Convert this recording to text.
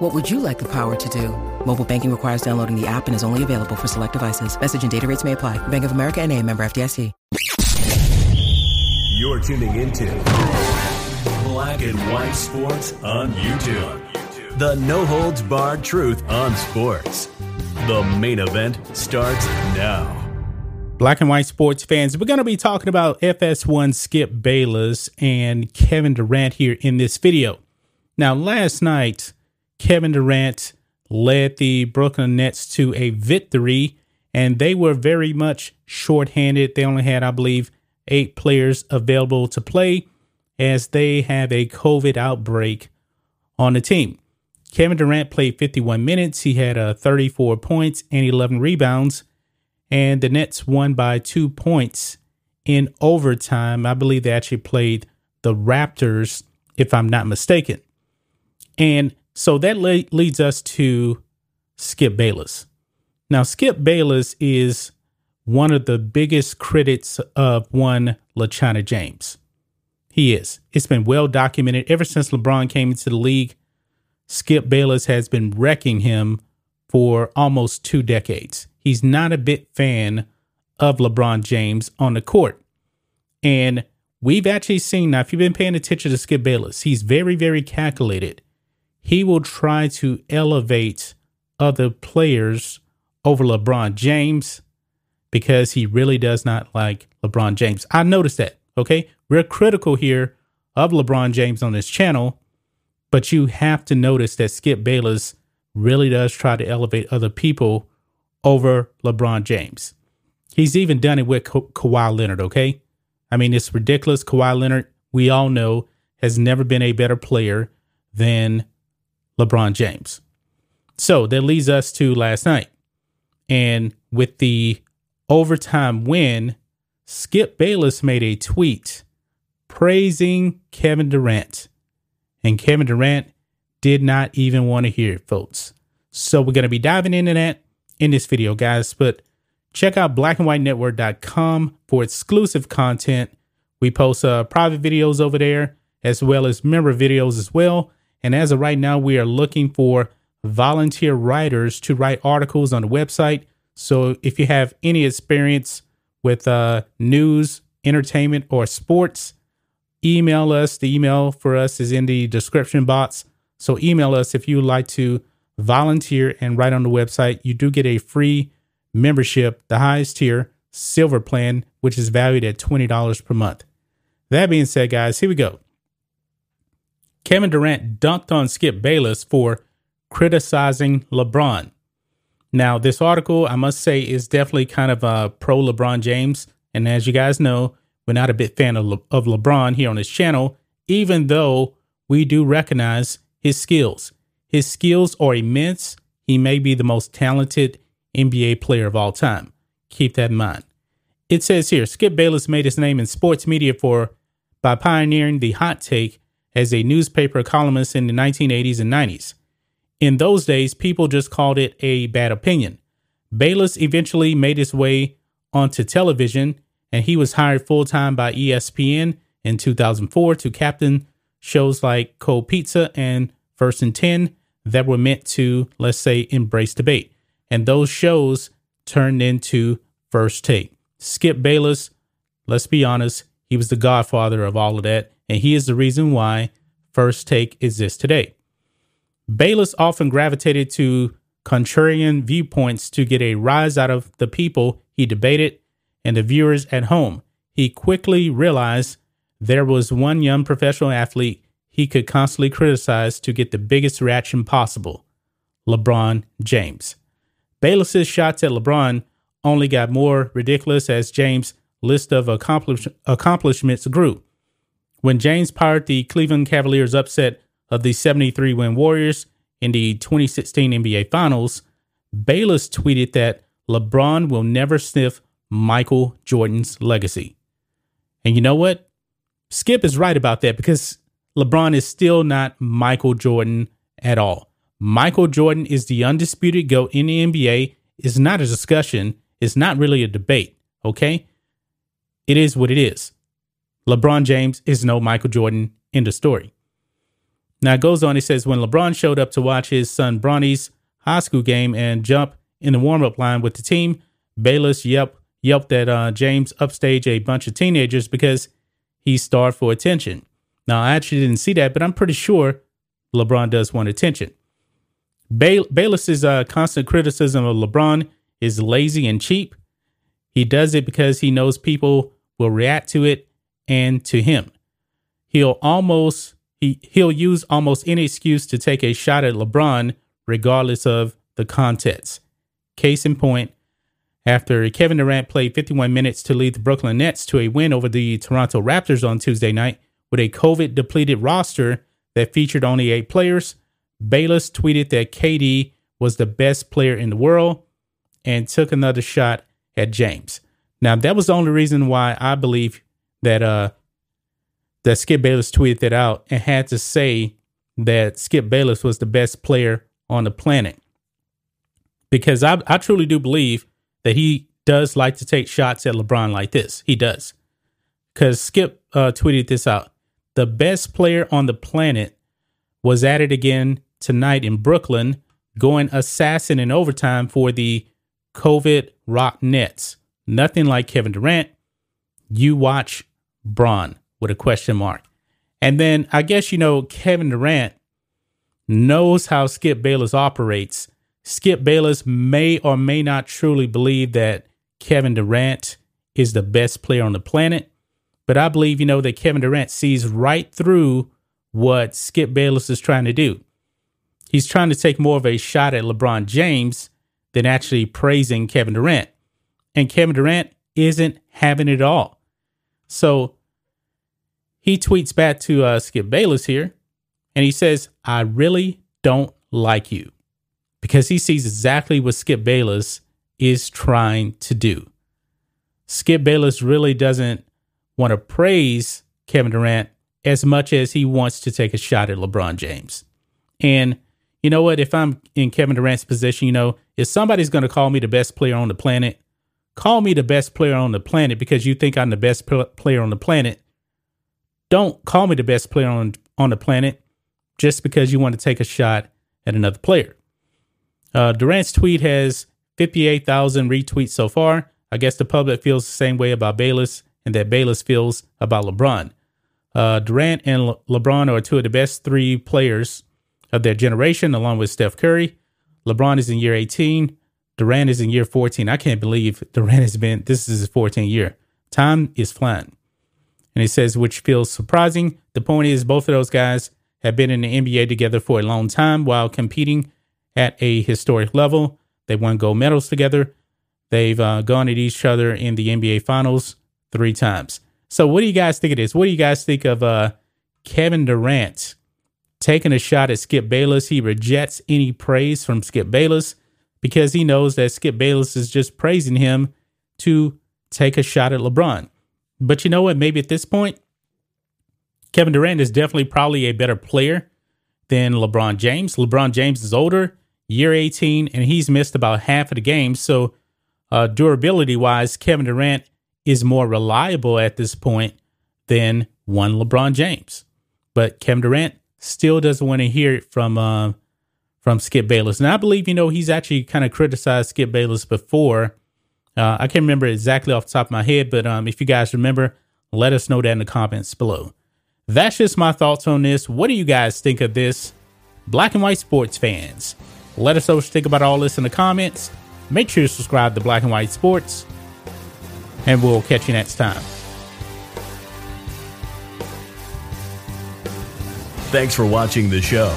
What would you like the power to do? Mobile banking requires downloading the app and is only available for select devices. Message and data rates may apply. Bank of America and a member FDIC. You're tuning into Black and White Sports on YouTube. The no holds barred truth on sports. The main event starts now. Black and white sports fans, we're going to be talking about FS1 Skip Bayless and Kevin Durant here in this video. Now, last night, Kevin Durant led the Brooklyn Nets to a victory, and they were very much shorthanded. They only had, I believe, eight players available to play as they have a COVID outbreak on the team. Kevin Durant played 51 minutes. He had uh, 34 points and 11 rebounds, and the Nets won by two points in overtime. I believe they actually played the Raptors, if I'm not mistaken. And so that le- leads us to Skip Bayless. Now, Skip Bayless is one of the biggest critics of one LeBron James. He is. It's been well documented ever since LeBron came into the league. Skip Bayless has been wrecking him for almost two decades. He's not a bit fan of LeBron James on the court. And we've actually seen now, if you've been paying attention to Skip Bayless, he's very, very calculated he will try to elevate other players over LeBron James because he really does not like LeBron James. I noticed that. Okay. We're critical here of LeBron James on this channel, but you have to notice that Skip Bayless really does try to elevate other people over LeBron James. He's even done it with Ka- Kawhi Leonard. Okay. I mean, it's ridiculous. Kawhi Leonard, we all know, has never been a better player than LeBron James. So that leads us to last night. And with the overtime win, Skip Bayless made a tweet praising Kevin Durant. And Kevin Durant did not even want to hear it, folks. So we're going to be diving into that in this video, guys. But check out blackandwhitenetwork.com for exclusive content. We post uh, private videos over there as well as member videos as well. And as of right now, we are looking for volunteer writers to write articles on the website. So if you have any experience with uh, news, entertainment, or sports, email us. The email for us is in the description box. So email us if you would like to volunteer and write on the website. You do get a free membership, the highest tier, silver plan, which is valued at $20 per month. That being said, guys, here we go. Kevin Durant dunked on Skip Bayless for criticizing LeBron. Now, this article, I must say, is definitely kind of uh, pro LeBron James. And as you guys know, we're not a big fan of, Le- of LeBron here on this channel, even though we do recognize his skills. His skills are immense. He may be the most talented NBA player of all time. Keep that in mind. It says here Skip Bayless made his name in sports media for by pioneering the hot take as a newspaper columnist in the 1980s and 90s. In those days, people just called it a bad opinion. Bayless eventually made his way onto television, and he was hired full time by ESPN in 2004 to captain shows like Cold Pizza and First and 10 that were meant to, let's say, embrace debate. And those shows turned into First Take. Skip Bayless, let's be honest, he was the godfather of all of that and he is the reason why First Take exists today. Bayless often gravitated to contrarian viewpoints to get a rise out of the people he debated and the viewers at home. He quickly realized there was one young professional athlete he could constantly criticize to get the biggest reaction possible LeBron James. Bayless's shots at LeBron only got more ridiculous as James' list of accomplish- accomplishments grew. When James powered the Cleveland Cavaliers upset of the 73 win Warriors in the 2016 NBA Finals, Bayless tweeted that LeBron will never sniff Michael Jordan's legacy. And you know what? Skip is right about that because LeBron is still not Michael Jordan at all. Michael Jordan is the undisputed GOAT in the NBA. It's not a discussion. It's not really a debate. Okay. It is what it is. LeBron James is no Michael Jordan in the story. Now it goes on, it says when LeBron showed up to watch his son Bronny's high school game and jump in the warm up line with the team, Bayless yelped, yelped that uh, James upstage a bunch of teenagers because he starved for attention. Now, I actually didn't see that, but I'm pretty sure LeBron does want attention. Bay- Bayless's uh, constant criticism of LeBron is lazy and cheap. He does it because he knows people will react to it and to him. He'll almost he he'll use almost any excuse to take a shot at LeBron regardless of the context. Case in point, after Kevin Durant played 51 minutes to lead the Brooklyn Nets to a win over the Toronto Raptors on Tuesday night with a COVID depleted roster that featured only eight players, Bayless tweeted that KD was the best player in the world and took another shot at James. Now, that was the only reason why I believe that uh that Skip Bayless tweeted out and had to say that Skip Bayless was the best player on the planet. Because I, I truly do believe that he does like to take shots at LeBron like this. He does. Because Skip uh, tweeted this out. The best player on the planet was at it again tonight in Brooklyn, going assassin in overtime for the COVID Rock Nets. Nothing like Kevin Durant. You watch Bron with a question mark. And then I guess you know Kevin Durant knows how Skip Bayless operates Skip Bayless may or may not truly believe that Kevin Durant is the best player on the planet. But I believe, you know, that Kevin Durant sees right through what Skip Bayless is trying to do. He's trying to take more of a shot at LeBron James than actually praising Kevin Durant. And Kevin Durant isn't having it all. So he tweets back to uh, Skip Bayless here and he says, I really don't like you because he sees exactly what Skip Bayless is trying to do. Skip Bayless really doesn't want to praise Kevin Durant as much as he wants to take a shot at LeBron James. And you know what? If I'm in Kevin Durant's position, you know, if somebody's going to call me the best player on the planet, call me the best player on the planet because you think I'm the best pl- player on the planet. Don't call me the best player on on the planet just because you want to take a shot at another player. Uh, Durant's tweet has 58,000 retweets so far. I guess the public feels the same way about Bayless and that Bayless feels about LeBron. Uh, Durant and Le- LeBron are two of the best three players of their generation, along with Steph Curry. LeBron is in year 18. Durant is in year 14. I can't believe Durant has been, this is his 14th year. Time is flying. And he says, which feels surprising. The point is, both of those guys have been in the NBA together for a long time while competing at a historic level. They won gold medals together. They've uh, gone at each other in the NBA Finals three times. So, what do you guys think of this? What do you guys think of uh, Kevin Durant taking a shot at Skip Bayless? He rejects any praise from Skip Bayless because he knows that Skip Bayless is just praising him to take a shot at LeBron. But you know what? Maybe at this point, Kevin Durant is definitely probably a better player than LeBron James. LeBron James is older year 18, and he's missed about half of the games. So, uh, durability wise, Kevin Durant is more reliable at this point than one LeBron James. But Kevin Durant still doesn't want to hear it from uh, from Skip Bayless. And I believe, you know, he's actually kind of criticized Skip Bayless before. Uh, I can't remember exactly off the top of my head, but um, if you guys remember, let us know that in the comments below. That's just my thoughts on this. What do you guys think of this? Black and white sports fans. Let us know what you think about all this in the comments. Make sure to subscribe to Black and White Sports, and we'll catch you next time. Thanks for watching the show.